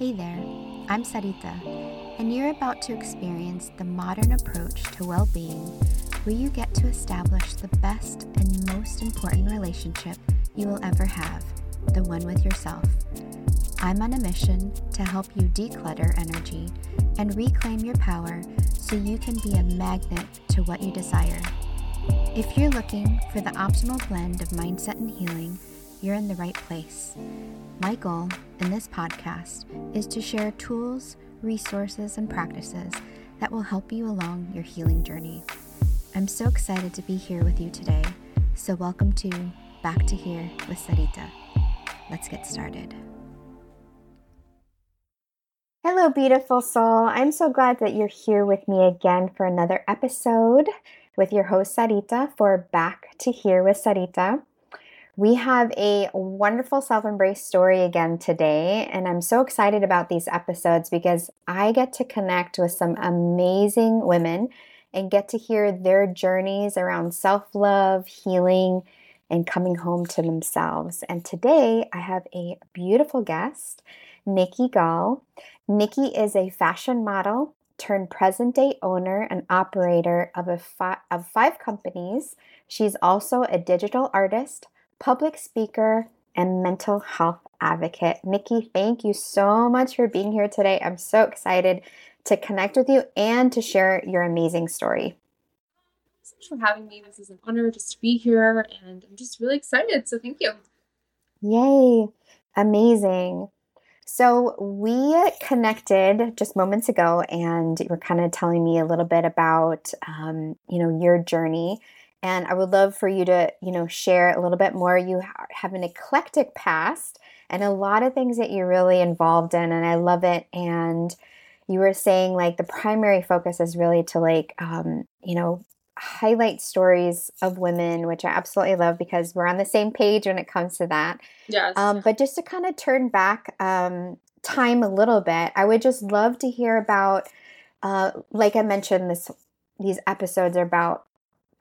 Hey there, I'm Sarita, and you're about to experience the modern approach to well being where you get to establish the best and most important relationship you will ever have the one with yourself. I'm on a mission to help you declutter energy and reclaim your power so you can be a magnet to what you desire. If you're looking for the optimal blend of mindset and healing, you're in the right place. My goal in this podcast is to share tools, resources, and practices that will help you along your healing journey. I'm so excited to be here with you today. So, welcome to Back to Here with Sarita. Let's get started. Hello, beautiful soul. I'm so glad that you're here with me again for another episode with your host, Sarita, for Back to Here with Sarita. We have a wonderful self embrace story again today, and I'm so excited about these episodes because I get to connect with some amazing women and get to hear their journeys around self love, healing, and coming home to themselves. And today I have a beautiful guest, Nikki Gal. Nikki is a fashion model turned present day owner and operator of, a fi- of five companies. She's also a digital artist, public speaker, and mental health advocate. Nikki, thank you so much for being here today. I'm so excited to connect with you and to share your amazing story. Thanks for having me. This is an honor just to be here, and I'm just really excited. So, thank you. Yay! Amazing. So, we connected just moments ago, and you were kind of telling me a little bit about, um, you know, your journey and I would love for you to, you know, share a little bit more. You have an eclectic past and a lot of things that you're really involved in, and I love it. And you were saying like the primary focus is really to like, um, you know, highlight stories of women, which I absolutely love because we're on the same page when it comes to that. Yes. Um, but just to kind of turn back um, time a little bit, I would just love to hear about, uh, like I mentioned, this these episodes are about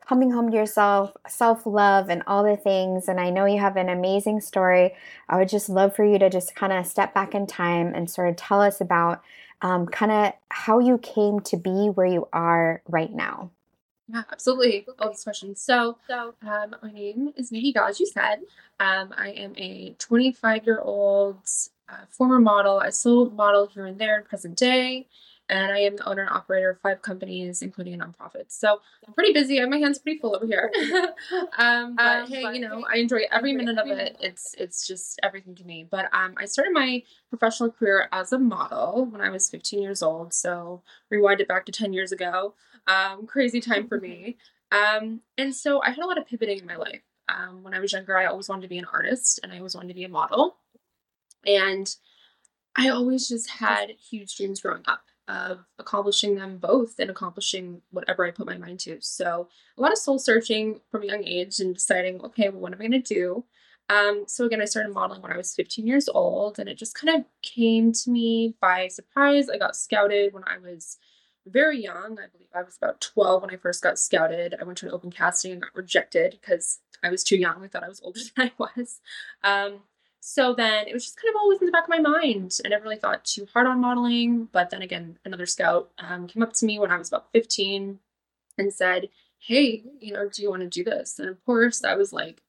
coming home to yourself, self love, and all the things. And I know you have an amazing story. I would just love for you to just kind of step back in time and sort of tell us about um, kind of how you came to be where you are right now. Yeah, absolutely. All these questions. So, so um, my name is Nikki Gaz, you said. Um, I am a 25 year old uh, former model. I still model here and there in present day and I am the owner and operator of five companies, including a nonprofit. So I'm pretty busy. I have my hands pretty full over here. um, but um, hey, but you know, I enjoy every minute of it. It's it's just everything to me. But um, I started my professional career as a model when I was 15 years old. So rewind it back to 10 years ago. Um, crazy time for me. Um, and so I had a lot of pivoting in my life. Um, when I was younger, I always wanted to be an artist, and I always wanted to be a model. And I always just had huge dreams growing up of accomplishing them both and accomplishing whatever I put my mind to. So a lot of soul searching from a young age and deciding, okay, well, what am I going to do? Um, so again, I started modeling when I was 15 years old, and it just kind of came to me by surprise. I got scouted when I was very young. I believe I was about 12 when I first got scouted. I went to an open casting and got rejected because I was too young. I thought I was older than I was. Um, so then it was just kind of always in the back of my mind. I never really thought too hard on modeling. But then again, another scout um, came up to me when I was about 15 and said, Hey, you know, do you want to do this? And of course, I was like,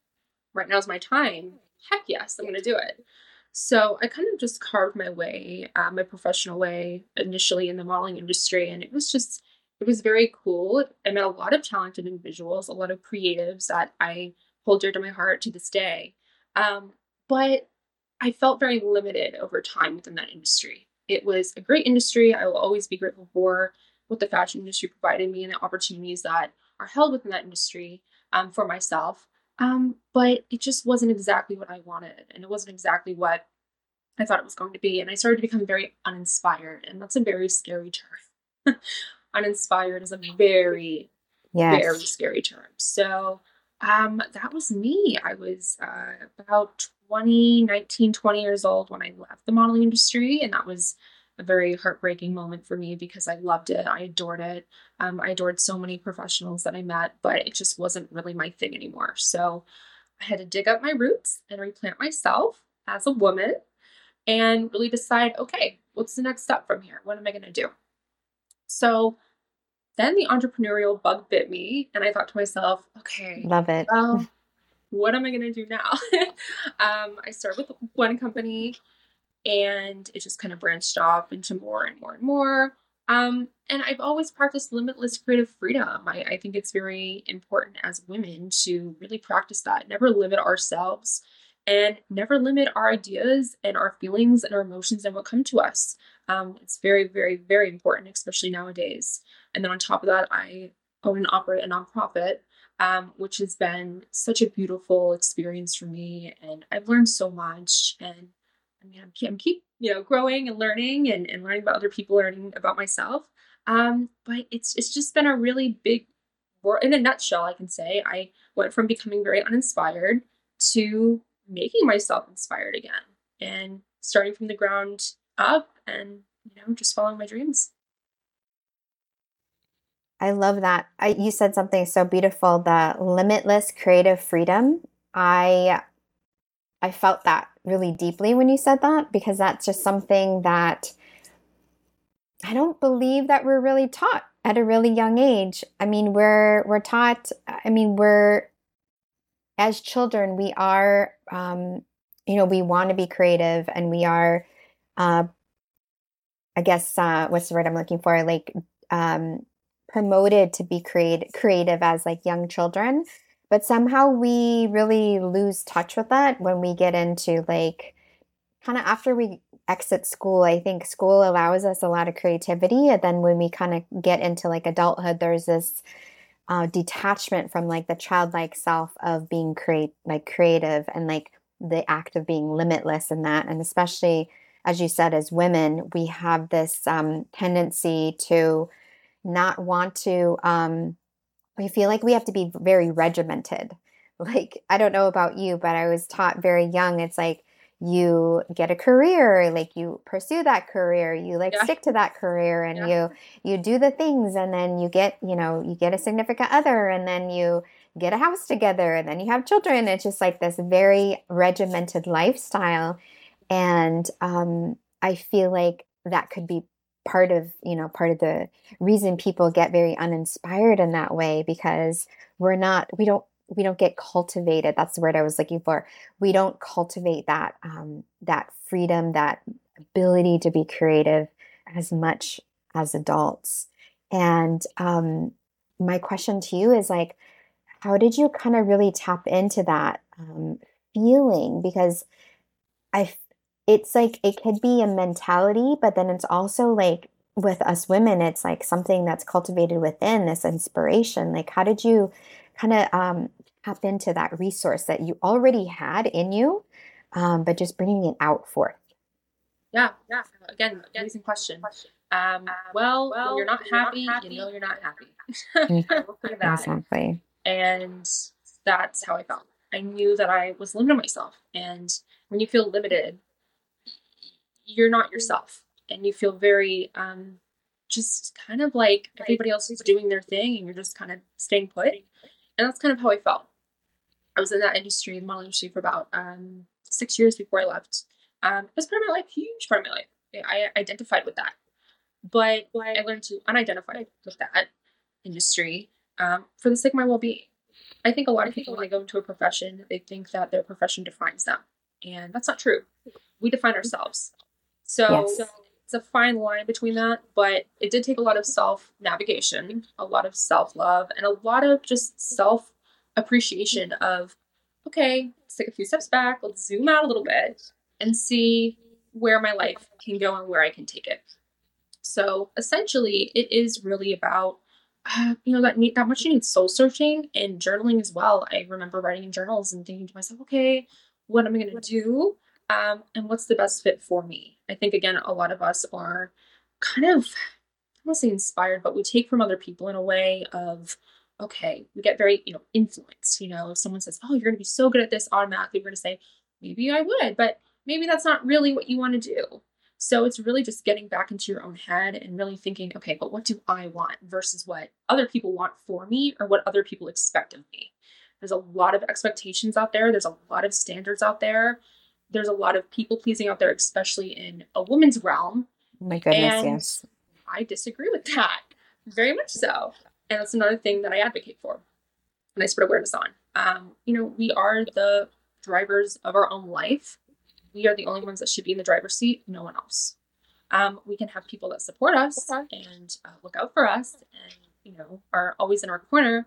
Right now's my time. Heck yes, I'm going to do it. So I kind of just carved my way, uh, my professional way, initially in the modeling industry. And it was just, it was very cool. I met a lot of talented individuals, a lot of creatives that I hold dear to my heart to this day. Um, but I felt very limited over time within that industry. It was a great industry. I will always be grateful for what the fashion industry provided me and the opportunities that are held within that industry um, for myself. Um, but it just wasn't exactly what I wanted, and it wasn't exactly what I thought it was going to be. And I started to become very uninspired, and that's a very scary term. uninspired is a very, yes. very scary term. So um, that was me. I was uh, about 20, 19, 20 years old when I left the modeling industry. And that was a very heartbreaking moment for me because I loved it. I adored it. Um, I adored so many professionals that I met, but it just wasn't really my thing anymore. So I had to dig up my roots and replant myself as a woman. and really decide okay, what's the next step from here? What am I going to do? So then the entrepreneurial bug bit me, and I thought to myself, okay, love it. Well, what am I going to do now? um, I started with one company and it just kind of branched off into more and more and more. Um, and I've always practiced limitless creative freedom. I, I think it's very important as women to really practice that, never limit ourselves and never limit our ideas and our feelings and our emotions and what come to us. Um, it's very, very, very important, especially nowadays. And then on top of that, I own and operate a nonprofit, um, which has been such a beautiful experience for me. And I've learned so much. And I mean, I'm, I'm keep you know growing and learning and, and learning about other people, learning about myself. Um, but it's it's just been a really big in a nutshell, I can say I went from becoming very uninspired to making myself inspired again and starting from the ground up and you know just following my dreams. I love that. I, you said something so beautiful, the limitless creative freedom. I I felt that really deeply when you said that because that's just something that I don't believe that we're really taught at a really young age. I mean, we're we're taught. I mean, we're as children, we are, um, you know, we want to be creative, and we are, uh, I guess, uh, what's the word I'm looking for? Like um, promoted to be create creative as like young children. But somehow we really lose touch with that when we get into like kind of after we exit school i think school allows us a lot of creativity. And then when we kind of get into like adulthood there's this uh, detachment from like the childlike self of being create like creative and like the act of being limitless in that. And especially as you said as women we have this um, tendency to not want to um, we feel like we have to be very regimented. Like, I don't know about you, but I was taught very young. It's like you get a career, like you pursue that career, you like yeah. stick to that career and yeah. you you do the things and then you get, you know, you get a significant other and then you get a house together and then you have children. It's just like this very regimented lifestyle. And um, I feel like that could be part of you know part of the reason people get very uninspired in that way because we're not we don't we don't get cultivated that's the word i was looking for. We don't cultivate that um, that freedom that ability to be creative as much as adults. And um, my question to you is like how did you kind of really tap into that um, feeling? Because i it's like it could be a mentality, but then it's also like with us women, it's like something that's cultivated within this inspiration. Like, how did you kind of um, tap into that resource that you already had in you, um, but just bringing it out forth? Yeah, yeah. Again, amazing question. Um, well, well, when you're not, you're happy, not happy, you know you're not happy. Exactly. And that's how I felt. I knew that I was limiting myself. And when you feel limited, you're not yourself and you feel very um, just kind of like everybody else is doing their thing and you're just kind of staying put. And that's kind of how I felt. I was in that industry, the model industry, for about um, six years before I left. Um, it was part of my life, huge part of my life. I identified with that. But I learned to unidentify with that industry um, for the sake of my well being. I think a lot of people, when they go into a profession, they think that their profession defines them. And that's not true. We define ourselves. So, yes. so it's a fine line between that, but it did take a lot of self navigation, a lot of self love, and a lot of just self appreciation of, okay, let's take a few steps back, let's zoom out a little bit and see where my life can go and where I can take it. So essentially, it is really about uh, you know that need that much you need soul searching and journaling as well. I remember writing in journals and thinking to myself, okay, what am I going to do? Um, and what's the best fit for me. I think again, a lot of us are kind of I don't say inspired, but we take from other people in a way of okay, we get very you know influenced. You know, if someone says, "Oh, you're going to be so good at this," automatically we're going to say, "Maybe I would," but maybe that's not really what you want to do. So it's really just getting back into your own head and really thinking, okay, but what do I want versus what other people want for me or what other people expect of me. There's a lot of expectations out there. There's a lot of standards out there there's a lot of people pleasing out there, especially in a woman's realm. My goodness, And yes. I disagree with that very much so. And that's another thing that I advocate for and I spread awareness on. Um, you know, we are the drivers of our own life. We are the only ones that should be in the driver's seat, no one else. Um, we can have people that support us and uh, look out for us and, you know, are always in our corner.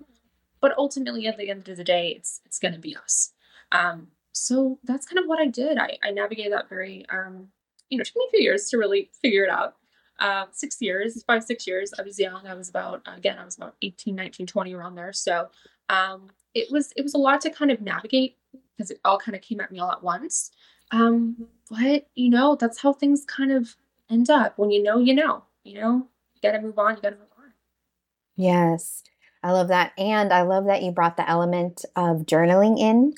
But ultimately, at the end of the day, it's, it's going to be us. Um, so that's kind of what I did. I, I navigated that very, um, you know, it took me a few years to really figure it out uh, six years, five, six years. I was young. I was about, again, I was about 18, 19, 20 around there. So um, it was, it was a lot to kind of navigate because it all kind of came at me all at once. Um, but you know, that's how things kind of end up. When you know, you know, you know, you got to move on. You got to move on. Yes, I love that. And I love that you brought the element of journaling in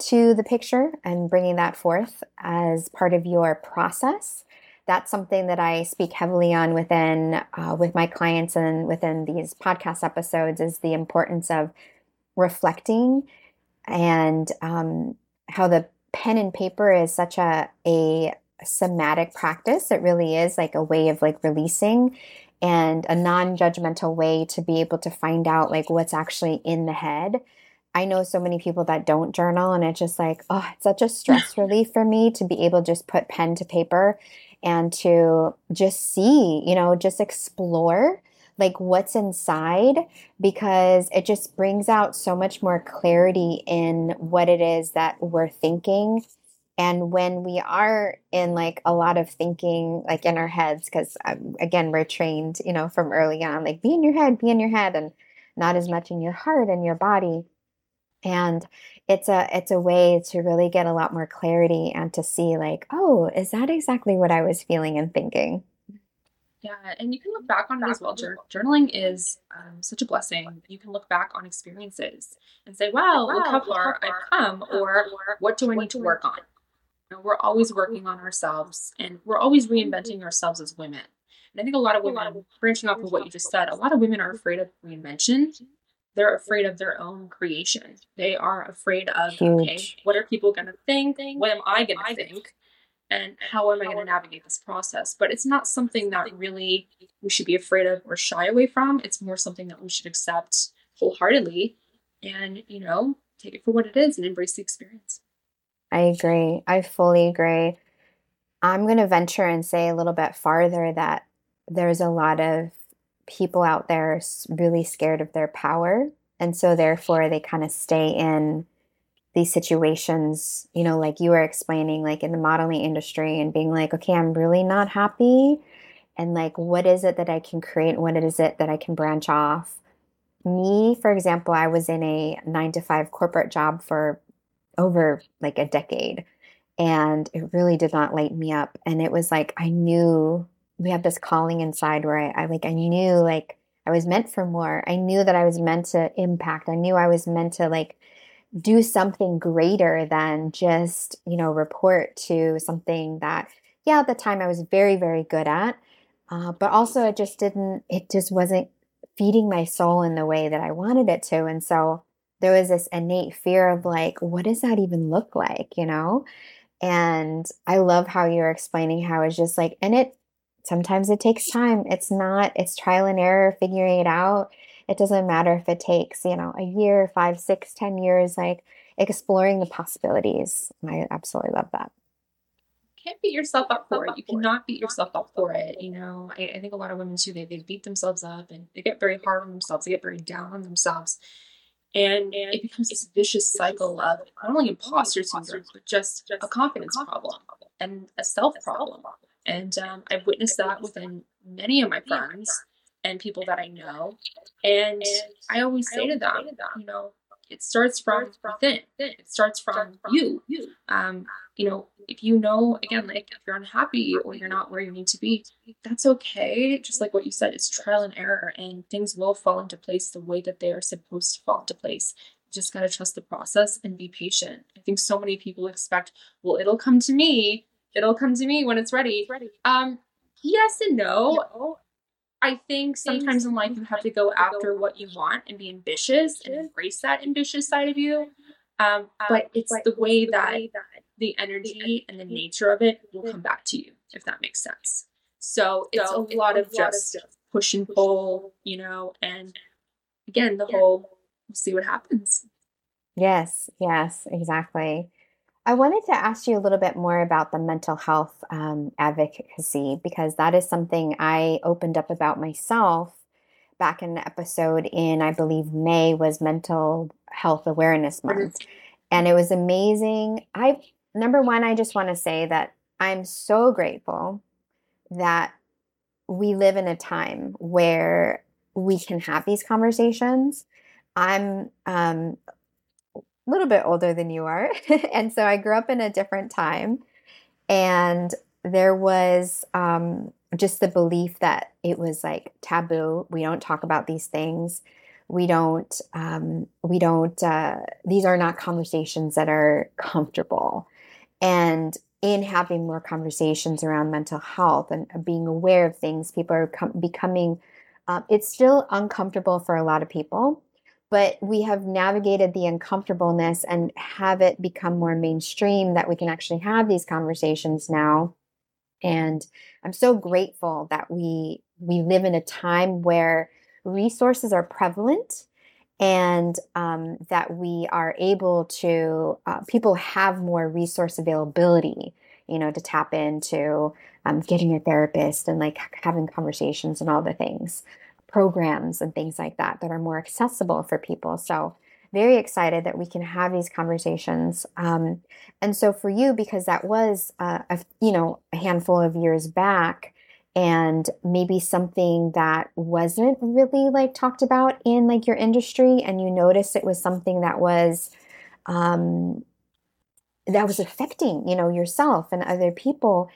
to the picture and bringing that forth as part of your process. That's something that I speak heavily on within uh, with my clients and within these podcast episodes is the importance of reflecting and um, how the pen and paper is such a a somatic practice. It really is like a way of like releasing and a non-judgmental way to be able to find out like what's actually in the head. I know so many people that don't journal and it's just like, oh, it's such a stress relief for me to be able to just put pen to paper and to just see, you know, just explore like what's inside because it just brings out so much more clarity in what it is that we're thinking. And when we are in like a lot of thinking like in our heads because um, again we're trained you know from early on like be in your head be in your head and not as much in your heart and your body and it's a it's a way to really get a lot more clarity and to see like oh is that exactly what i was feeling and thinking Yeah, and you can look back on it as well. Jour- journaling is um, such a blessing. You can look back on experiences and say, "Wow, look how far I've come," or "What do I need to work on?" You know, we're always working on ourselves, and we're always reinventing ourselves as women. And I think a lot of women, branching off of what you just said, a lot of women are afraid of reinvention. They're afraid of their own creation. They are afraid of, okay, what are people going to think? What am I going to think? and how am I going to navigate this process? But it's not something that really we should be afraid of or shy away from. It's more something that we should accept wholeheartedly and, you know, take it for what it is and embrace the experience. I agree. I fully agree. I'm going to venture and say a little bit farther that there's a lot of people out there really scared of their power. And so, therefore, they kind of stay in these situations, you know, like you were explaining, like in the modeling industry, and being like, okay, I'm really not happy. And like, what is it that I can create? What is it that I can branch off? Me, for example, I was in a nine to five corporate job for over like a decade and it really did not light me up and it was like i knew we have this calling inside where I, I like i knew like i was meant for more. I knew that i was meant to impact. I knew i was meant to like do something greater than just you know report to something that yeah at the time i was very very good at uh, but also it just didn't it just wasn't feeding my soul in the way that i wanted it to. And so there was this innate fear of like, what does that even look like, you know? And I love how you're explaining how it's just like, and it sometimes it takes time. It's not, it's trial and error, figuring it out. It doesn't matter if it takes, you know, a year, five, six, ten years, like exploring the possibilities. I absolutely love that. can't beat yourself up for it. You cannot beat yourself up for it. You know, I, I think a lot of women too, they, they beat themselves up and they get very hard on themselves. They get very down on themselves. And it becomes this vicious cycle of not only imposter syndrome, but just a confidence problem and a self problem. And um, I've witnessed that within many of my friends and people that I know. And I always say to them, you know, it starts from within. It starts from you. Um, you know, if you know, again, like if you're unhappy or you're not where you need to be, that's okay. Just like what you said, it's trial and error, and things will fall into place the way that they are supposed to fall into place. You just got to trust the process and be patient. I think so many people expect, well, it'll come to me. It'll come to me when it's ready. Um, yes and no. I think sometimes in life you have to go after what you want and be ambitious and embrace that ambitious side of you. Um, but it's the way that the energy and the nature of it will come back to you, if that makes sense. So it's a, lot, of just push and pull, you know, and again, the yeah. whole see what happens. Yes, yes, exactly. I wanted to ask you a little bit more about the mental health um, advocacy because that is something I opened up about myself back in an episode in, I believe, May was Mental Health Awareness Month. And it was amazing. I, number one, I just want to say that I'm so grateful that we live in a time where we can have these conversations. I'm um, little bit older than you are. and so I grew up in a different time. And there was um, just the belief that it was like taboo. We don't talk about these things. We don't, um, we don't, uh, these are not conversations that are comfortable. And in having more conversations around mental health and being aware of things, people are com- becoming, uh, it's still uncomfortable for a lot of people, but we have navigated the uncomfortableness and have it become more mainstream that we can actually have these conversations now. And i'm so grateful that we we live in a time where resources are prevalent and um, that we are able to uh, people have more resource availability you know to tap into um, getting a therapist and like having conversations and all the things programs and things like that that are more accessible for people so very excited that we can have these conversations. Um, and so for you, because that was uh, a you know a handful of years back, and maybe something that wasn't really like talked about in like your industry, and you noticed it was something that was um, that was affecting you know yourself and other people.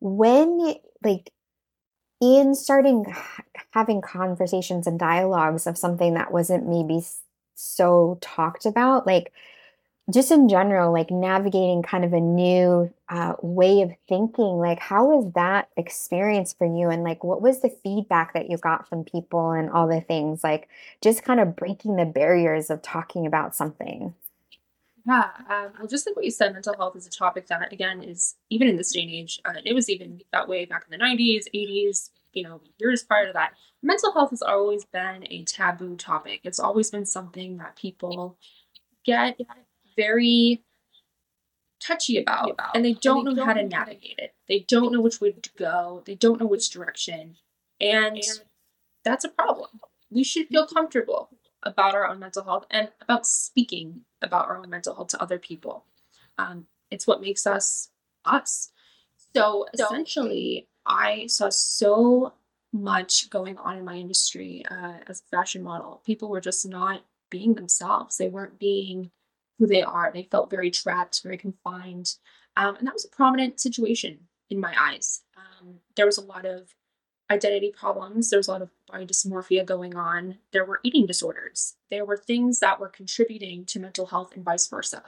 When like in starting having conversations and dialogues of something that wasn't maybe so talked about like just in general like navigating kind of a new uh, way of thinking like how was that experience for you? And like what was the feedback that you got from people and all the things? Like just kind of breaking the barriers of talking about something yeah um, well just like what you said mental health is a topic that again is even in this day and age uh, it was even that way back in the 90s 80s you know years prior to that mental health has always been a taboo topic. It's always been something that people get very touchy about, and they don't and they know don't how to navigate it. They don't know which way to go. They don't know which direction. And, and that's a problem. We should feel comfortable about our own mental health and about speaking about our own mental health to other people. Um, it's what makes us us. So essentially, I saw so much going on in my industry uh, as a fashion model. People were just not being themselves. They weren't being who they are. They felt very trapped, very confined. Um, and that was a prominent situation in my eyes. Um, there was a lot of identity problems. There was a lot of body dysmorphia going on. There were eating disorders. There were things that were contributing to mental health and vice versa.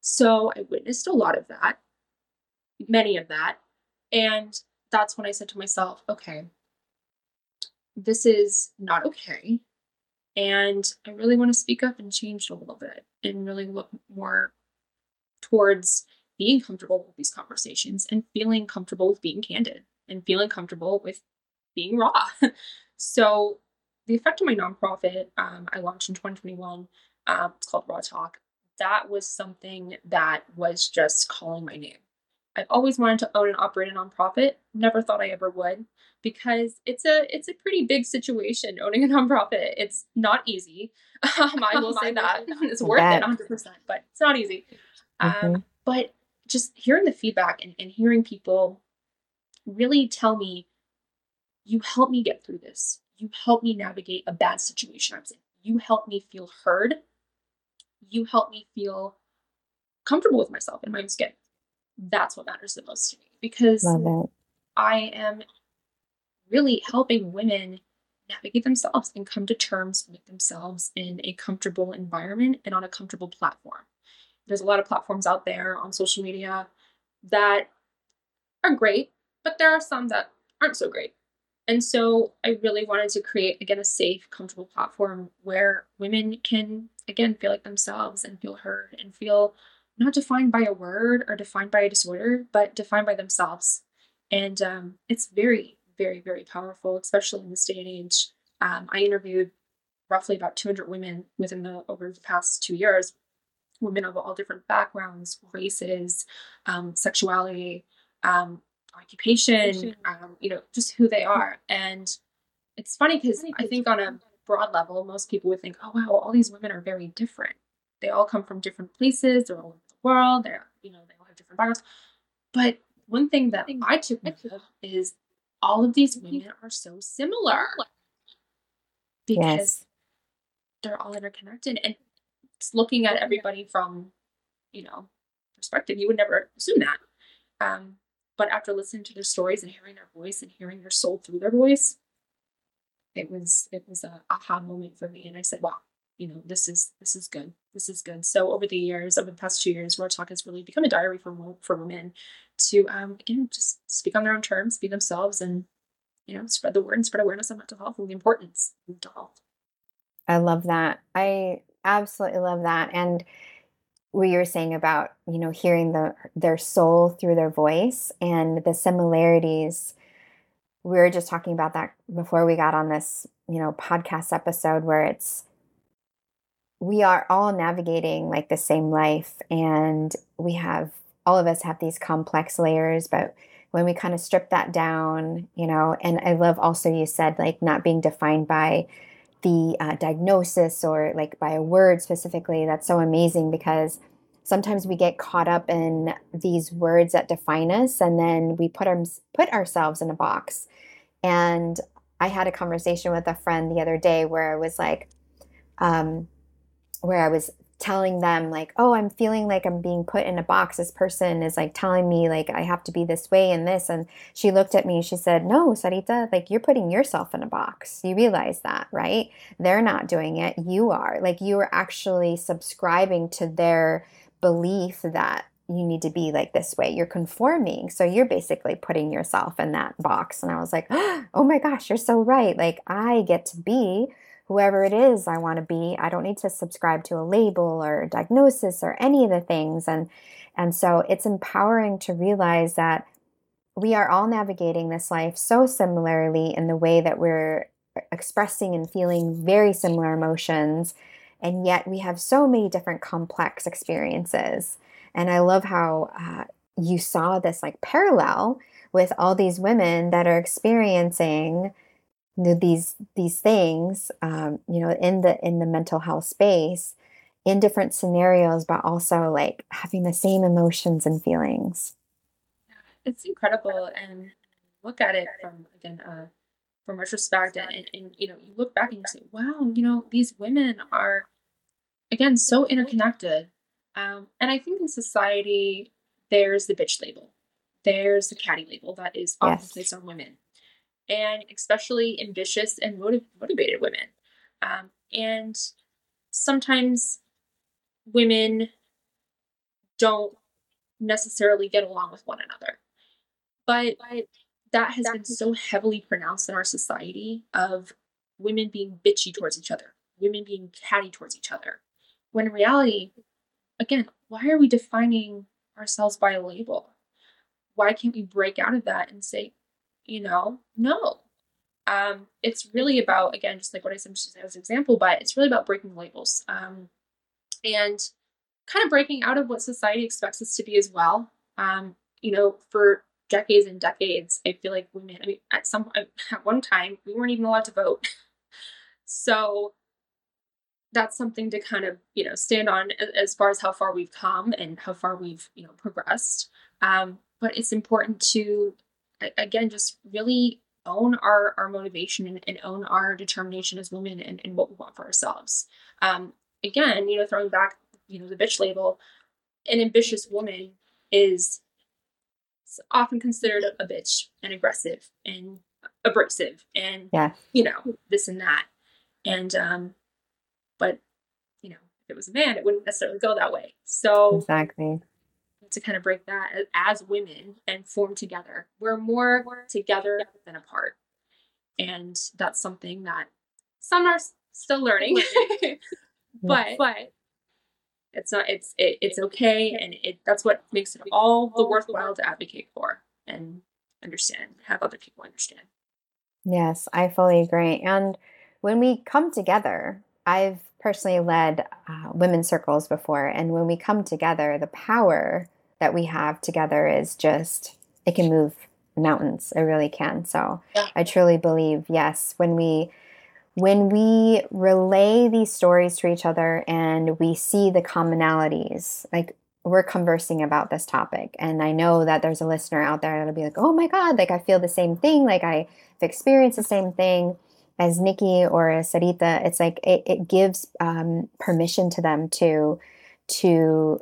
So I witnessed a lot of that, many of that. And that's when I said to myself, okay, this is not okay. And I really want to speak up and change a little bit and really look more towards being comfortable with these conversations and feeling comfortable with being candid and feeling comfortable with being raw. so, the effect of my nonprofit um, I launched in 2021, um, it's called Raw Talk. That was something that was just calling my name. I've always wanted to own and operate a nonprofit. Never thought I ever would because it's a it's a pretty big situation owning a nonprofit. It's not easy. Um, I will say that it's worth it 100, percent but it's not easy. Mm-hmm. Um, but just hearing the feedback and, and hearing people really tell me, you help me get through this. You help me navigate a bad situation I was in. You help me feel heard. You help me feel comfortable with myself and my own skin that's what matters the most to me because I am really helping women navigate themselves and come to terms with themselves in a comfortable environment and on a comfortable platform. There's a lot of platforms out there on social media that are great, but there are some that aren't so great. And so I really wanted to create, again, a safe, comfortable platform where women can, again, feel like themselves and feel heard and feel not defined by a word or defined by a disorder, but defined by themselves. And um, it's very, very, very powerful, especially in this day and age. Um, I interviewed roughly about 200 women within the over the past two years, women of all different backgrounds, races, um, sexuality, um, occupation, um, you know, just who they are. And it's funny because I think on a broad level, most people would think, oh, wow, all these women are very different. They all come from different places, they're all over the world, they're, you know, they all have different backgrounds. But one thing that I took note of is all of these women are so similar because yes. they're all interconnected. And looking at everybody from, you know, perspective, you would never assume that. Um, but after listening to their stories and hearing their voice and hearing their soul through their voice, it was it was a aha moment for me. And I said, wow, you know, this is this is good. This is good. So over the years, over the past two years, Raw Talk has really become a diary for for women to um again just speak on their own terms, be themselves, and you know, spread the word and spread awareness of mental health and the importance of mental health. I love that. I absolutely love that. And what you were saying about you know hearing the their soul through their voice and the similarities. We were just talking about that before we got on this you know podcast episode where it's we are all navigating like the same life and we have all of us have these complex layers but when we kind of strip that down you know and i love also you said like not being defined by the uh, diagnosis or like by a word specifically that's so amazing because sometimes we get caught up in these words that define us and then we put our, put ourselves in a box. And i had a conversation with a friend the other day where i was like um, where i was telling them like oh i'm feeling like i'm being put in a box. This person is like telling me like i have to be this way and this and she looked at me she said no sarita like you're putting yourself in a box. You realize that right? They're not doing it. You are. Like you are actually subscribing to their belief that you need to be like this way. You're conforming. So you're basically putting yourself in that box. And i was like oh my gosh you're so right. Like i get to be whoever it is I want to be. I don't need to subscribe to a label or a diagnosis or any of the things. And and so it's empowering to realize that we are all navigating this life so similarly in the way that we're expressing and feeling very similar emotions. And yet we have so many different complex experiences. And I love how uh, you saw this like parallel with all these women that are experiencing these these things um, you know in the in the mental health space in different scenarios but also like having the same emotions and feelings. It's incredible and look at it from again uh, from retrospect and, and you know you look back and you say wow you know these women are again so interconnected. Um, and i think in society there's the bitch label. There's the catty label that is often yes. placed on women and especially ambitious and motiv- motivated women. Um, and sometimes women don't necessarily get along with one another. But that has been so heavily pronounced in our society of women being bitchy towards each other, women being catty towards each other. When in reality, again, why are we defining ourselves by a label? Why can't we break out of that and say, you know no. Um, it's really about again just like what i said as an example but it's really about breaking labels um, and kind of breaking out of what society expects us to be as well. Um, you know for decades and decades i feel like women i mean at some at one time we weren't even allowed to vote. So that's something to kind of you know stand on as far as how far we've come and how far we've you know progressed. Um, but it's important to again just really own our our motivation and, and own our determination as women and, and what we want for ourselves. Um again you know throwing back you know the bitch label an ambitious woman is often considered a, a bitch and aggressive and abrasive and yeah. you know this and that. And um but you know if it was a man it wouldn't necessarily go that way. So exactly to kind of break that as women and form together. We're more together than apart. And that's something that some are still learning. but but It's not. It's it, it's okay, and it that's what makes it all the worthwhile to advocate for and understand. Have other people understand. Yes, I fully agree. And when we come together, I've personally led uh, women's circles before, and when we come together, the power that we have together is just it can move mountains. It really can. So yeah. I truly believe, yes, when we when we relay these stories to each other and we see the commonalities, like we're conversing about this topic. And I know that there's a listener out there that'll be like, oh my God, like I feel the same thing. Like I've experienced the same thing as Nikki or as Sarita. It's like it, it gives um, permission to them to to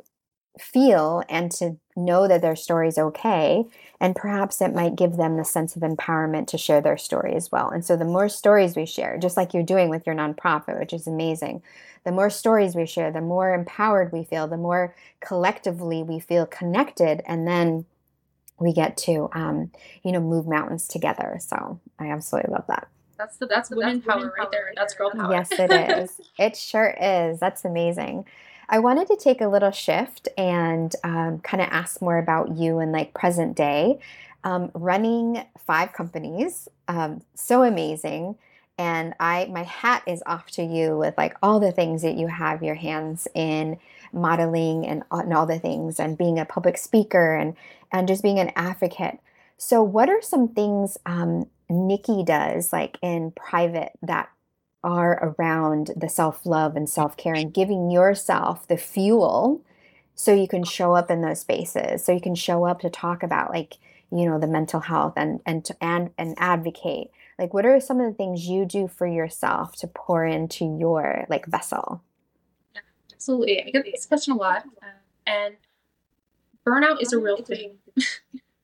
feel and to know that their story is okay. And perhaps it might give them the sense of empowerment to share their story as well. And so the more stories we share, just like you're doing with your nonprofit, which is amazing, the more stories we share, the more empowered we feel, the more collectively we feel connected. And then we get to, um, you know, move mountains together. So I absolutely love that. That's the that's, that's women power right there. That's girl power. Yes, it is. it sure is. That's amazing. I wanted to take a little shift and um, kind of ask more about you and like present day. Um, running five companies, um, so amazing. And I, my hat is off to you with like all the things that you have your hands in modeling and, and all the things, and being a public speaker and and just being an advocate. So, what are some things um, Nikki does like in private that are around the self love and self care and giving yourself the fuel so you can show up in those spaces so you can show up to talk about like you know the mental health and and to, and and advocate. Like what are some of the things you do for yourself to pour into your like vessel? Absolutely. I get this question a lot uh, and burnout is a real thing.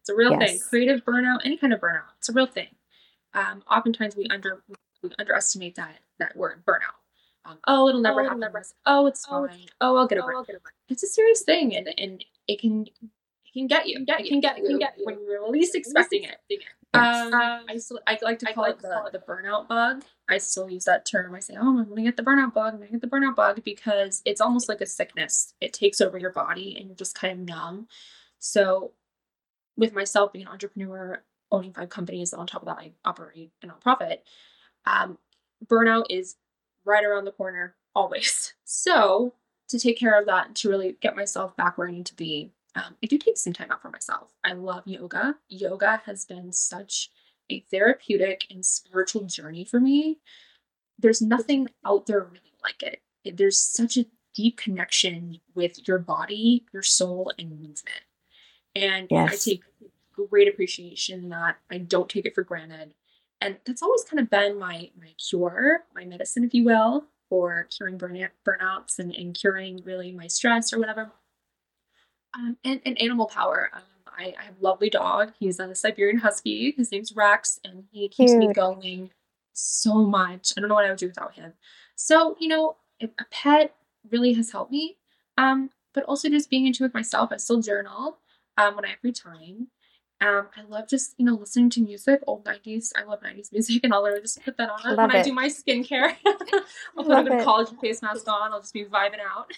It's a real yes. thing creative burnout any kind of burnout it's a real thing. Um, oftentimes we under we underestimate that that word burnout. Um, oh, it'll never oh, happen. Never. Oh, it's oh, fine. Oh, I'll get over oh, it. It's a serious thing, and and it can it can get you. Get, it can get, you. Can get you when you're least expecting it. Um, I still I like to call it the, the burnout bug. I still use that term. I say, oh, I'm gonna get the burnout bug. I'm gonna get the burnout bug because it's almost like a sickness. It takes over your body, and you're just kind of numb. So, with myself being an entrepreneur, owning five companies, on top of that, I operate a nonprofit. Um, burnout is right around the corner always. So to take care of that to really get myself back where I need to be, um, I do take some time out for myself. I love yoga. Yoga has been such a therapeutic and spiritual journey for me. There's nothing out there really like it. it there's such a deep connection with your body, your soul, and movement. And yes. I take great appreciation in that. I don't take it for granted. And that's always kind of been my my cure, my medicine, if you will, for curing burnout, burnouts and, and curing really my stress or whatever. Um, and, and animal power. Um, I, I, have a lovely dog. He's a Siberian Husky. His name's Rex, and he keeps Cute. me going so much. I don't know what I would do without him. So, you know, a pet really has helped me. Um, but also just being in tune with myself. I still journal um, when I have free time. Um, I love just you know listening to music, old nineties. I love nineties music, and I'll literally just put that on when it. I do my skincare. I'll put love a good it. collagen face mask on. I'll just be vibing out.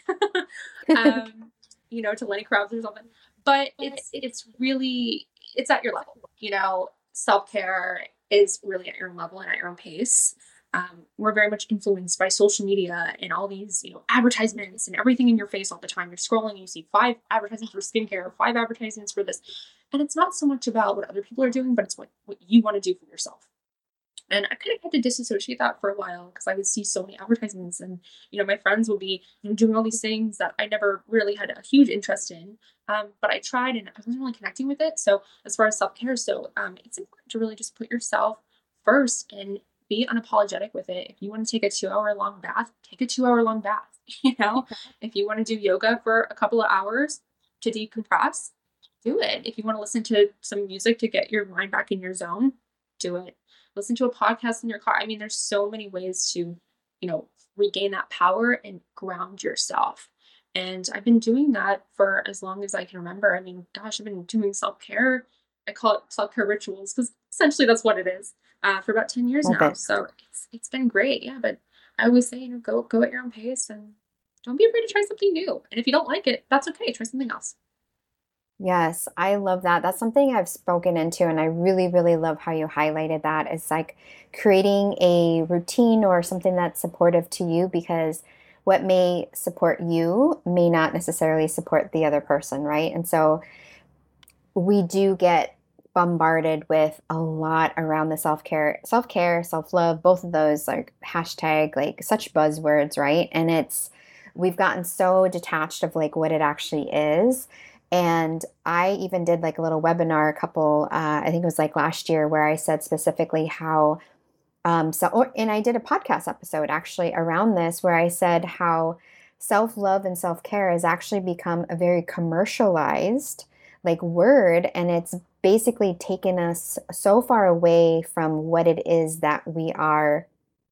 um, you know, to Lenny Kravitz or something. But it's it's really it's at your level. You know, self care is really at your own level and at your own pace. Um, we're very much influenced by social media and all these, you know, advertisements and everything in your face all the time. You're scrolling and you see five advertisements for skincare, five advertisements for this. And it's not so much about what other people are doing, but it's what, what you want to do for yourself. And I kind of had to disassociate that for a while because I would see so many advertisements, and you know, my friends would be you know, doing all these things that I never really had a huge interest in. Um, but I tried, and I wasn't really connecting with it. So as far as self care, so um, it's important to really just put yourself first and be unapologetic with it. If you want to take a two hour long bath, take a two hour long bath. You know, if you want to do yoga for a couple of hours to decompress, do it. If you want to listen to some music to get your mind back in your zone, do it. Listen to a podcast in your car. I mean, there's so many ways to, you know, regain that power and ground yourself. And I've been doing that for as long as I can remember. I mean, gosh, I've been doing self care. I call it self care rituals because essentially that's what it is uh, for about 10 years okay. now. So it's, it's been great. Yeah. But I always say, you know, go, go at your own pace and don't be afraid to try something new. And if you don't like it, that's okay. Try something else. Yes, I love that. That's something I've spoken into, and I really, really love how you highlighted that. It's like creating a routine or something that's supportive to you because what may support you may not necessarily support the other person, right? And so we do get bombarded with a lot around the self-care self-care self-love both of those like hashtag like such buzzwords right and it's we've gotten so detached of like what it actually is and i even did like a little webinar a couple uh, i think it was like last year where i said specifically how um, so or, and i did a podcast episode actually around this where i said how self-love and self-care has actually become a very commercialized like word and it's basically taken us so far away from what it is that we are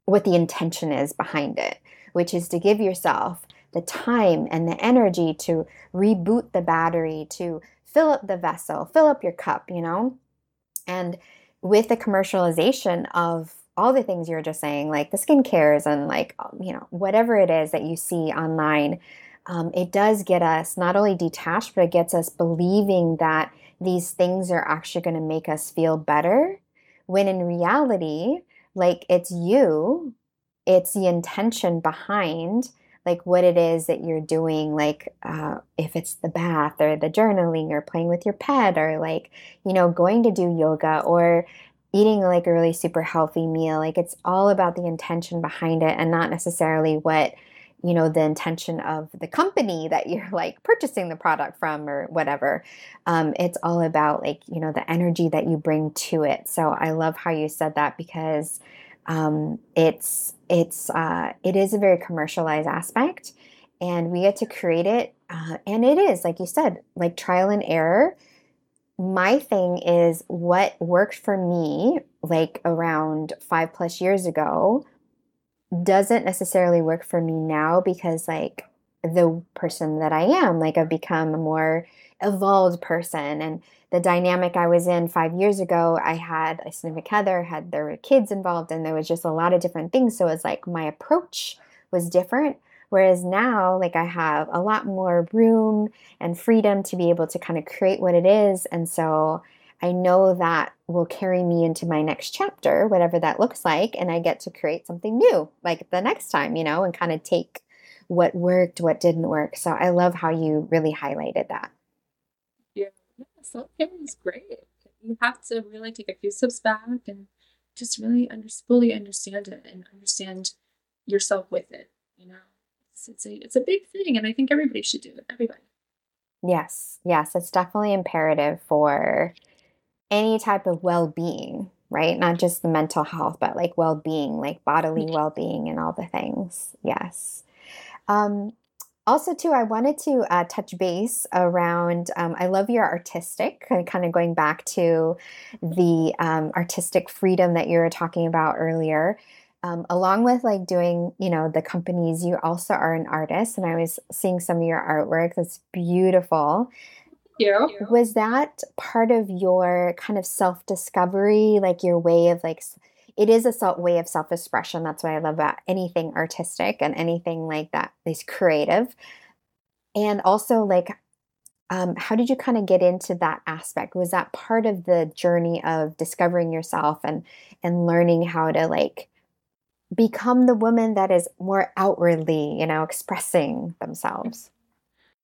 what the intention is behind it which is to give yourself the time and the energy to reboot the battery to fill up the vessel fill up your cup you know and with the commercialization of all the things you were just saying like the skincares and like you know whatever it is that you see online um, it does get us not only detached, but it gets us believing that these things are actually going to make us feel better. When in reality, like it's you, it's the intention behind like what it is that you're doing like uh, if it's the bath or the journaling or playing with your pet or like you know going to do yoga or eating like a really super healthy meal like it's all about the intention behind it and not necessarily what you know the intention of the company that you're like purchasing the product from or whatever. Um, it's all about like you know the energy that you bring to it. So i love how you said that because um, it's it's uh, it is a very commercialized aspect and we get to create it uh, and it is like you said like trial and error. My thing is what worked for me like around five plus years ago doesn't necessarily work for me now because like the person that I am, like I've become a more evolved person and the dynamic I was in five years ago, I had a significant other, had there were kids involved, and there was just a lot of different things. So it's like my approach was different. Whereas now, like I have a lot more room and freedom to be able to kind of create what it is. And so I know that will carry me into my next chapter, whatever that looks like, and I get to create something new like the next time, you know, and kind of take what worked, what didn't work. So I love how you really highlighted that. Self care is great. You have to really take a few steps back and just really under, fully understand it and understand yourself with it. You know, it's, it's a it's a big thing, and I think everybody should do it. Everybody. Yes, yes, it's definitely imperative for any type of well-being right not just the mental health but like well-being like bodily well-being and all the things yes um, also too i wanted to uh, touch base around um, i love your artistic and kind of going back to the um, artistic freedom that you were talking about earlier um, along with like doing you know the companies you also are an artist and i was seeing some of your artwork that's beautiful yeah. Was that part of your kind of self discovery, like your way of like, it is a self way of self expression. That's what I love about anything artistic and anything like that is creative. And also, like, um, how did you kind of get into that aspect? Was that part of the journey of discovering yourself and and learning how to like become the woman that is more outwardly, you know, expressing themselves?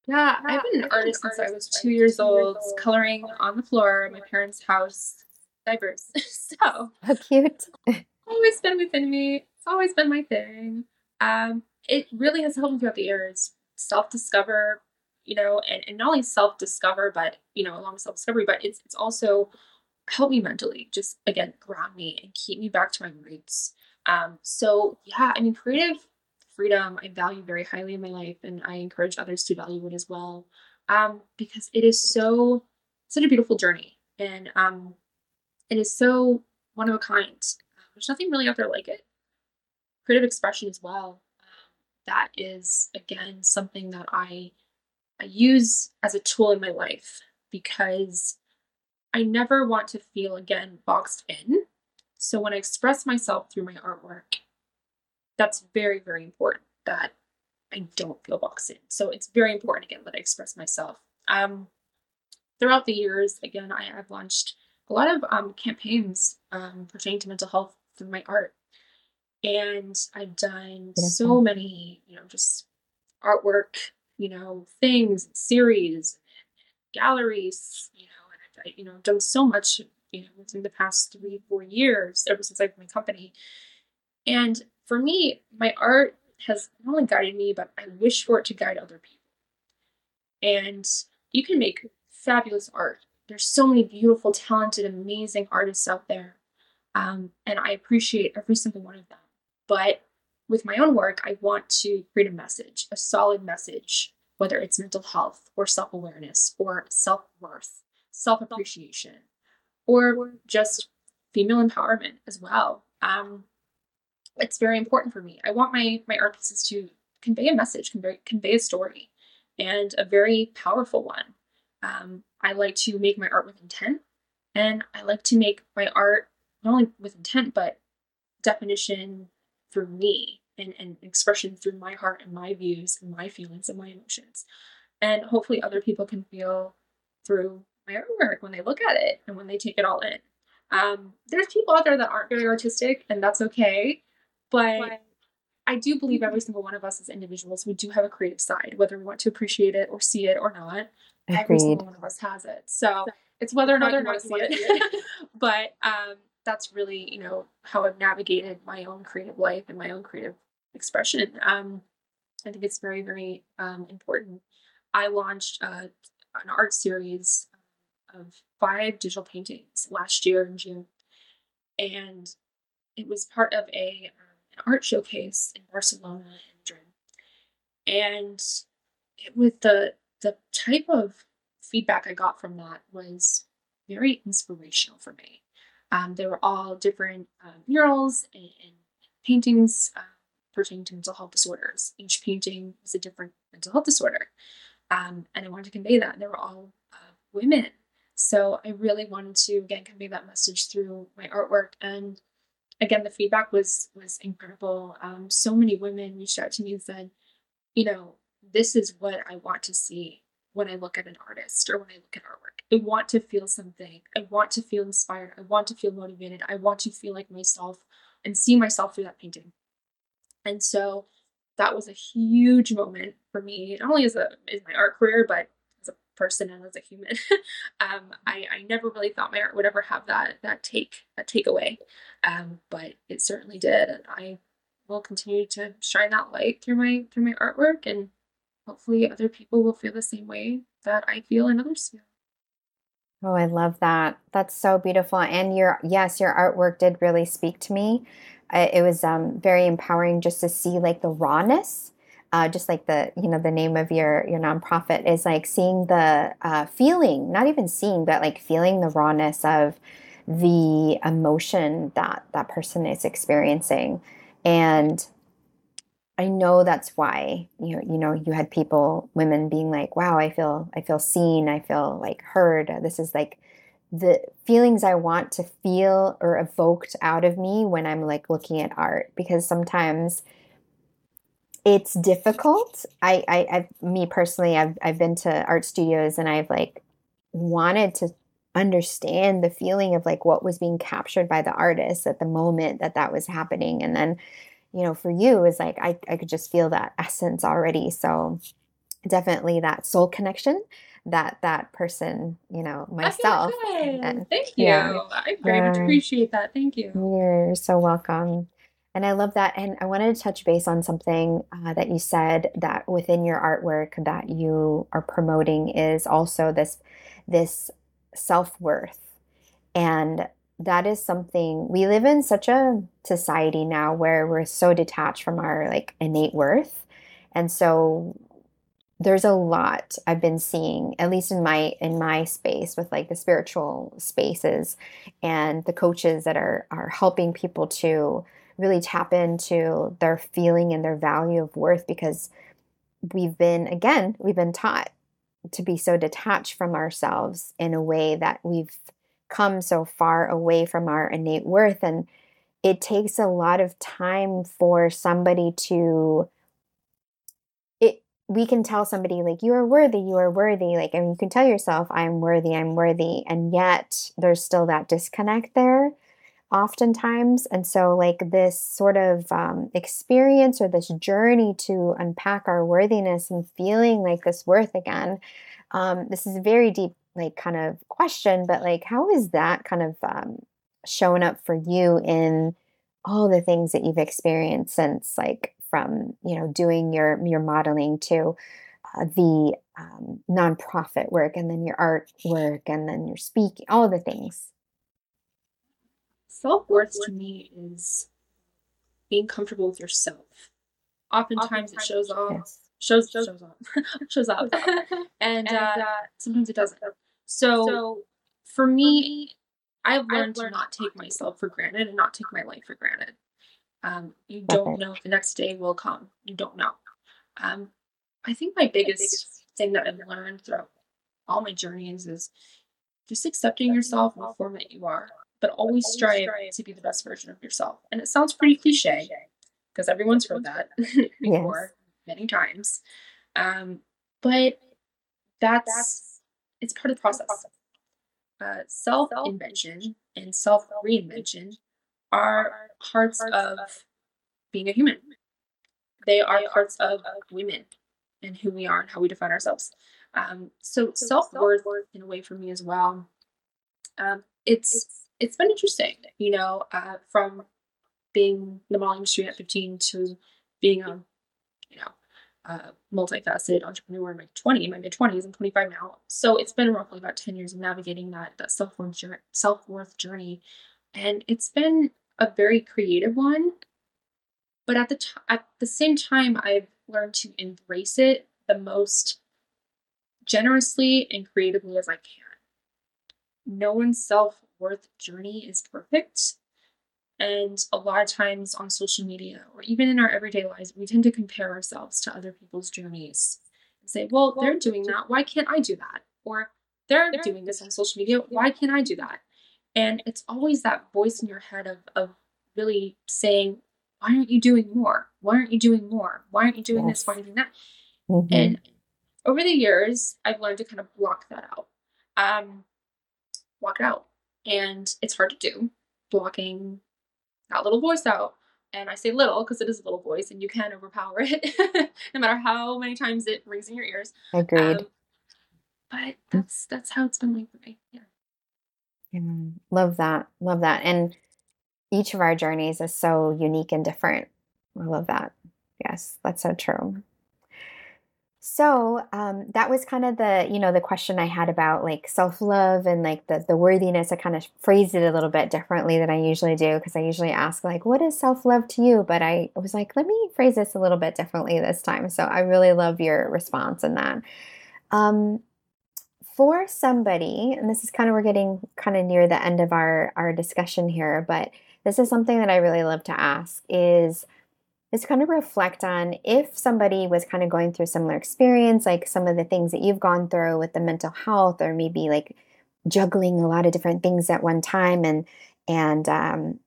Yeah, I've been an artist since I was two years old, coloring on the floor at my parents' house, diapers. so how cute! always been within me. It's always been my thing. Um, it really has helped me throughout the years self discover, you know, and, and not only self discover, but you know, along with self discovery, but it's it's also helped me mentally, just again ground me and keep me back to my roots. Um, so yeah, I mean, creative freedom I value very highly in my life, and I encourage others to value it as well, um, because it is so such a beautiful journey, and um, it is so one of a kind. There's nothing really out there like it. Creative expression as well. Um, that is again something that I I use as a tool in my life because I never want to feel again boxed in. So when I express myself through my artwork, that's very, very important that I don't feel boxed in. So it's very important again that I express myself. Um, throughout the years, again, I have launched a lot of um, campaigns um, pertaining to mental health through my art. And I've done so many, you know, just artwork, you know, things, series, galleries, you know, and I've, you know, done so much, you know, within the past three, four years, ever since I've my company. And for me, my art has not only guided me, but I wish for it to guide other people. And you can make fabulous art. There's so many beautiful, talented, amazing artists out there. Um, and I appreciate every single one of them. But with my own work, I want to create a message, a solid message, whether it's mental health or self awareness or self worth, self appreciation, or just female empowerment as well. Um, it's very important for me. I want my my art pieces to convey a message, convey convey a story, and a very powerful one. Um, I like to make my art with intent, and I like to make my art not only with intent but definition through me and, and expression through my heart and my views and my feelings and my emotions. And hopefully other people can feel through my artwork when they look at it and when they take it all in. Um, there's people out there that aren't very artistic, and that's okay. But I do believe every single one of us as individuals, we do have a creative side, whether we want to appreciate it or see it or not. Agreed. Every single one of us has it. So it's whether or not you want to see it. but um, that's really, you know, how I've navigated my own creative life and my own creative expression. Um, I think it's very, very um, important. I launched uh, an art series of five digital paintings last year in June. And it was part of a an art showcase in Barcelona and Madrid. And it, with the the type of feedback I got from that was very inspirational for me. Um, they were all different uh, murals and, and paintings uh, pertaining to mental health disorders. Each painting was a different mental health disorder. Um, and I wanted to convey that. They were all uh, women. So I really wanted to, again, convey that message through my artwork. And again, the feedback was was incredible. Um, so many women reached out to me and said, you know, this is what I want to see when I look at an artist or when I look at artwork. I want to feel something. I want to feel inspired. I want to feel motivated. I want to feel like myself and see myself through that painting. And so that was a huge moment for me, not only as a in my art career, but as a person and as a human. um, I, I never really thought my art would ever have that that take that takeaway. Um, but it certainly did, and I will continue to shine that light through my through my artwork, and hopefully other people will feel the same way that I feel and others feel. Oh, I love that. That's so beautiful. And your yes, your artwork did really speak to me. it was um, very empowering just to see like the rawness. Uh, just like the you know the name of your your nonprofit is like seeing the uh, feeling, not even seeing, but like feeling the rawness of the emotion that that person is experiencing and i know that's why you know you know you had people women being like wow i feel i feel seen i feel like heard. This is like the feelings i want to feel or evoked out of me when i'm like looking at art because sometimes it's difficult. I i I've, me personally i've i've been to art studios and i've like wanted to understand the feeling of like what was being captured by the artist at the moment that that was happening. And then you know for you is like I, I could just feel that essence already. So definitely that soul connection that that person you know myself and, thank you. yeah, i very much appreciate that. Thank you. You're so welcome. And I love that. And I wanted to touch base on something uh, that you said that within your artwork that you are promoting is also this this self worth. And that is something we live in such a society now where we're so detached from our like innate worth. And so there's a lot I've been seeing, at least in my in my space with like the spiritual spaces and the coaches that are are helping people to really tap into their feeling and their value of worth because we've been again, we've been taught to be so detached from ourselves in a way that we've come so far away from our innate worth. And it takes a lot of time for somebody to it we can tell somebody like you are worthy you are worthy like and you can tell yourself i'm worthy i'm worthy and yet there's still that disconnect there oftentimes and so like this sort of um, experience or this journey to unpack our worthiness and feeling like this worth again um, this is very deep like kind of question but like how is that kind of um, showing up for you in all the things that you've experienced since like from you know doing your your modeling to uh, the um, nonprofit work and then your art work and then your speaking all the things? Self-worth to me is being comfortable with yourself. Oftentimes, it shows off yes. shows shows shows off shows up and, and uh, sometimes it doesn't so, so for me I've learned, I've learned to not take myself for granted and not take my life for granted. Um, you don't know if the next day will come. You don't know. Um, I think my biggest thing that I've learned throughout all my journeys is just accepting yourself in the form that you are, but always strive to be the best version of yourself. And it sounds pretty cliche because everyone's heard that before many times. Um, but that's it's part of the process. Uh, self invention and self reinvention are parts of being a human. They are parts of women and who we are and how we define ourselves. Um, so self worth, in a way, for me as well. Um, it's it's been interesting, you know, uh, from being in the modeling industry at 15 to being a, you know, uh, multifaceted entrepreneur in my 20, my mid 20s. I'm 25 now. So it's been roughly about 10 years of navigating that, that self worth journey, self worth journey. And it's been a very creative one. But at the, t- at the same time, I've learned to embrace it the most generously and creatively as I can. No one's self worth journey is perfect. And a lot of times on social media or even in our everyday lives, we tend to compare ourselves to other people's journeys and say, well, they're doing that. Why can't I do that? Or they're doing this on social media. Why can't I do that? And it's always that voice in your head of, of really saying, why aren't you doing more? Why aren't you doing more? Why aren't you doing yes. this? Why aren't you doing that? Mm-hmm. And over the years, I've learned to kind of block that out. Um, block it out. And it's hard to do. Blocking that little voice out. And I say little because it is a little voice and you can overpower it no matter how many times it rings in your ears. Agreed. Um, but that's that's how it's been like for me. Yeah. yeah. Love that. Love that. And each of our journeys is so unique and different. I love that. Yes, that's so true. So um, that was kind of the you know the question I had about like self love and like the the worthiness. I kind of phrased it a little bit differently than I usually do because I usually ask like what is self love to you, but I was like let me phrase this a little bit differently this time. So I really love your response in that. Um, for somebody, and this is kind of we're getting kind of near the end of our our discussion here, but this is something that I really love to ask is is kind of reflect on if somebody was kind of going through similar experience, like some of the things that you've gone through with the mental health, or maybe like juggling a lot of different things at one time, and and um,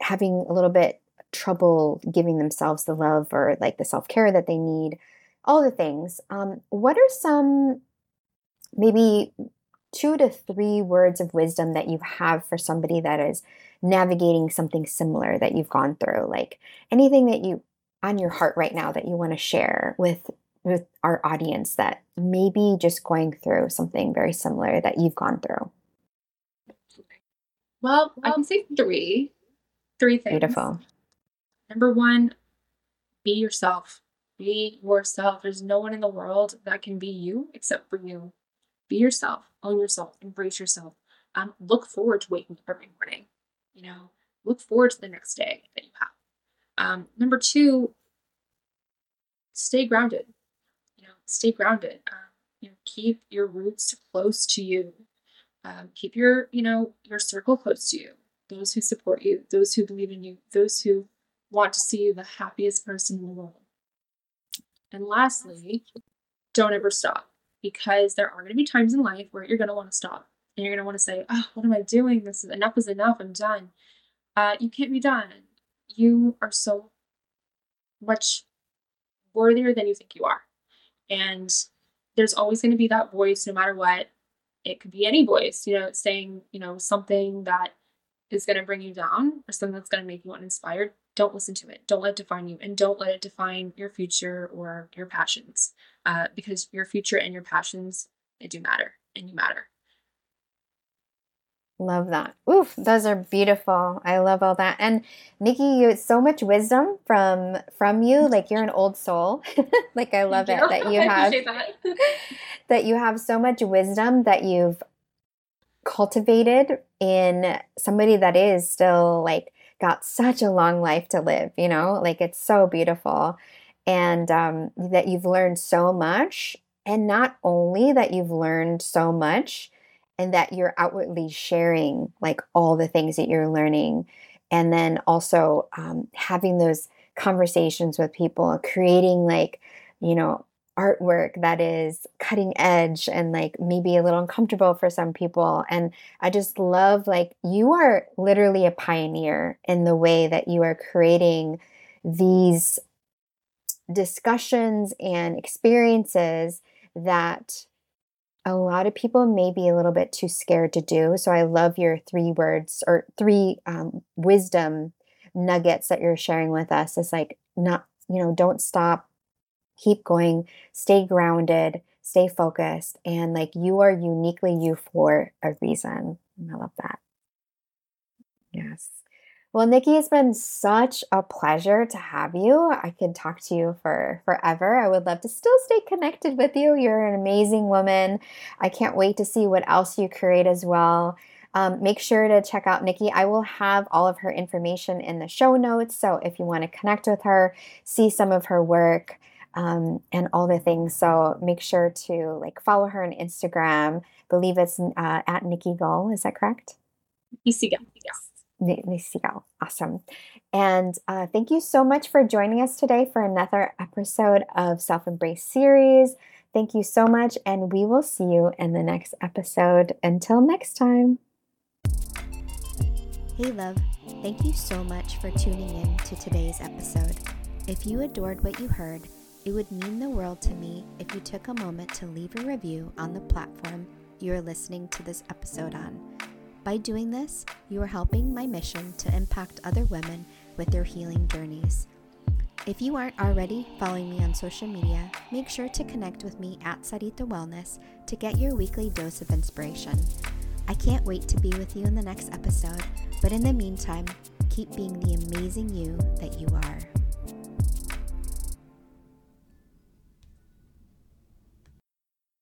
having a little bit trouble giving themselves the love or like the self care that they need, all the things. Um, what are some maybe two to three words of wisdom that you have for somebody that is navigating something similar that you've gone through like anything that you on your heart right now that you want to share with with our audience that maybe just going through something very similar that you've gone through? Well, i can say three three things. Beautiful. Number one be yourself. Be yourself. There's no one in the world that can be you except for you. Be yourself. Own yourself. Embrace yourself. Um, look forward to waking up every morning you know, look forward to the next day that you have. Um, number two, stay grounded. You know, stay grounded. Um, you know, keep your roots close to you. Um, keep your, you know, your circle close to you. Those who support you, those who believe in you, those who want to see you the happiest person in the world. And lastly, don't ever stop because there are going to be times in life where you're going to want to stop and you're going to want to say, oh, what am I doing? This is enough is enough. I'm done. Uh, you can't be done. You are so much worthier than you think you are. And there's always going to be that voice no matter what. It could be any voice, you know, saying, you know, something that is going to bring you down or something that's going to make you uninspired. Don't listen to it. Don't let it define you and don't let it define your future or your passions uh, because your future and your passions, they do matter and you matter. Love that. Oof, those are beautiful. I love all that. And Nikki, you so much wisdom from from you. Like you're an old soul. like I love it that you have that. that you have so much wisdom that you've cultivated in somebody that is still like got such a long life to live, you know? Like it's so beautiful. And um, that you've learned so much. And not only that you've learned so much, and that you're outwardly sharing like all the things that you're learning and then also um, having those conversations with people creating like you know artwork that is cutting edge and like maybe a little uncomfortable for some people and i just love like you are literally a pioneer in the way that you are creating these discussions and experiences that a lot of people may be a little bit too scared to do. So I love your three words or three um, wisdom nuggets that you're sharing with us. It's like, not, you know, don't stop, keep going, stay grounded, stay focused. And like you are uniquely you for a reason. And I love that. Yes. Well, Nikki, it's been such a pleasure to have you. I could talk to you for forever. I would love to still stay connected with you. You're an amazing woman. I can't wait to see what else you create as well. Um, make sure to check out Nikki. I will have all of her information in the show notes. So if you want to connect with her, see some of her work, um, and all the things. So make sure to like follow her on Instagram. I believe it's uh, at Nikki Gal. Is that correct? Nikki Gal. Yes. Nicio. Awesome. And uh, thank you so much for joining us today for another episode of Self Embrace series. Thank you so much, and we will see you in the next episode. Until next time. Hey, love. Thank you so much for tuning in to today's episode. If you adored what you heard, it would mean the world to me if you took a moment to leave a review on the platform you are listening to this episode on. By doing this, you are helping my mission to impact other women with their healing journeys. If you aren't already following me on social media, make sure to connect with me at Sarita Wellness to get your weekly dose of inspiration. I can't wait to be with you in the next episode, but in the meantime, keep being the amazing you that you are.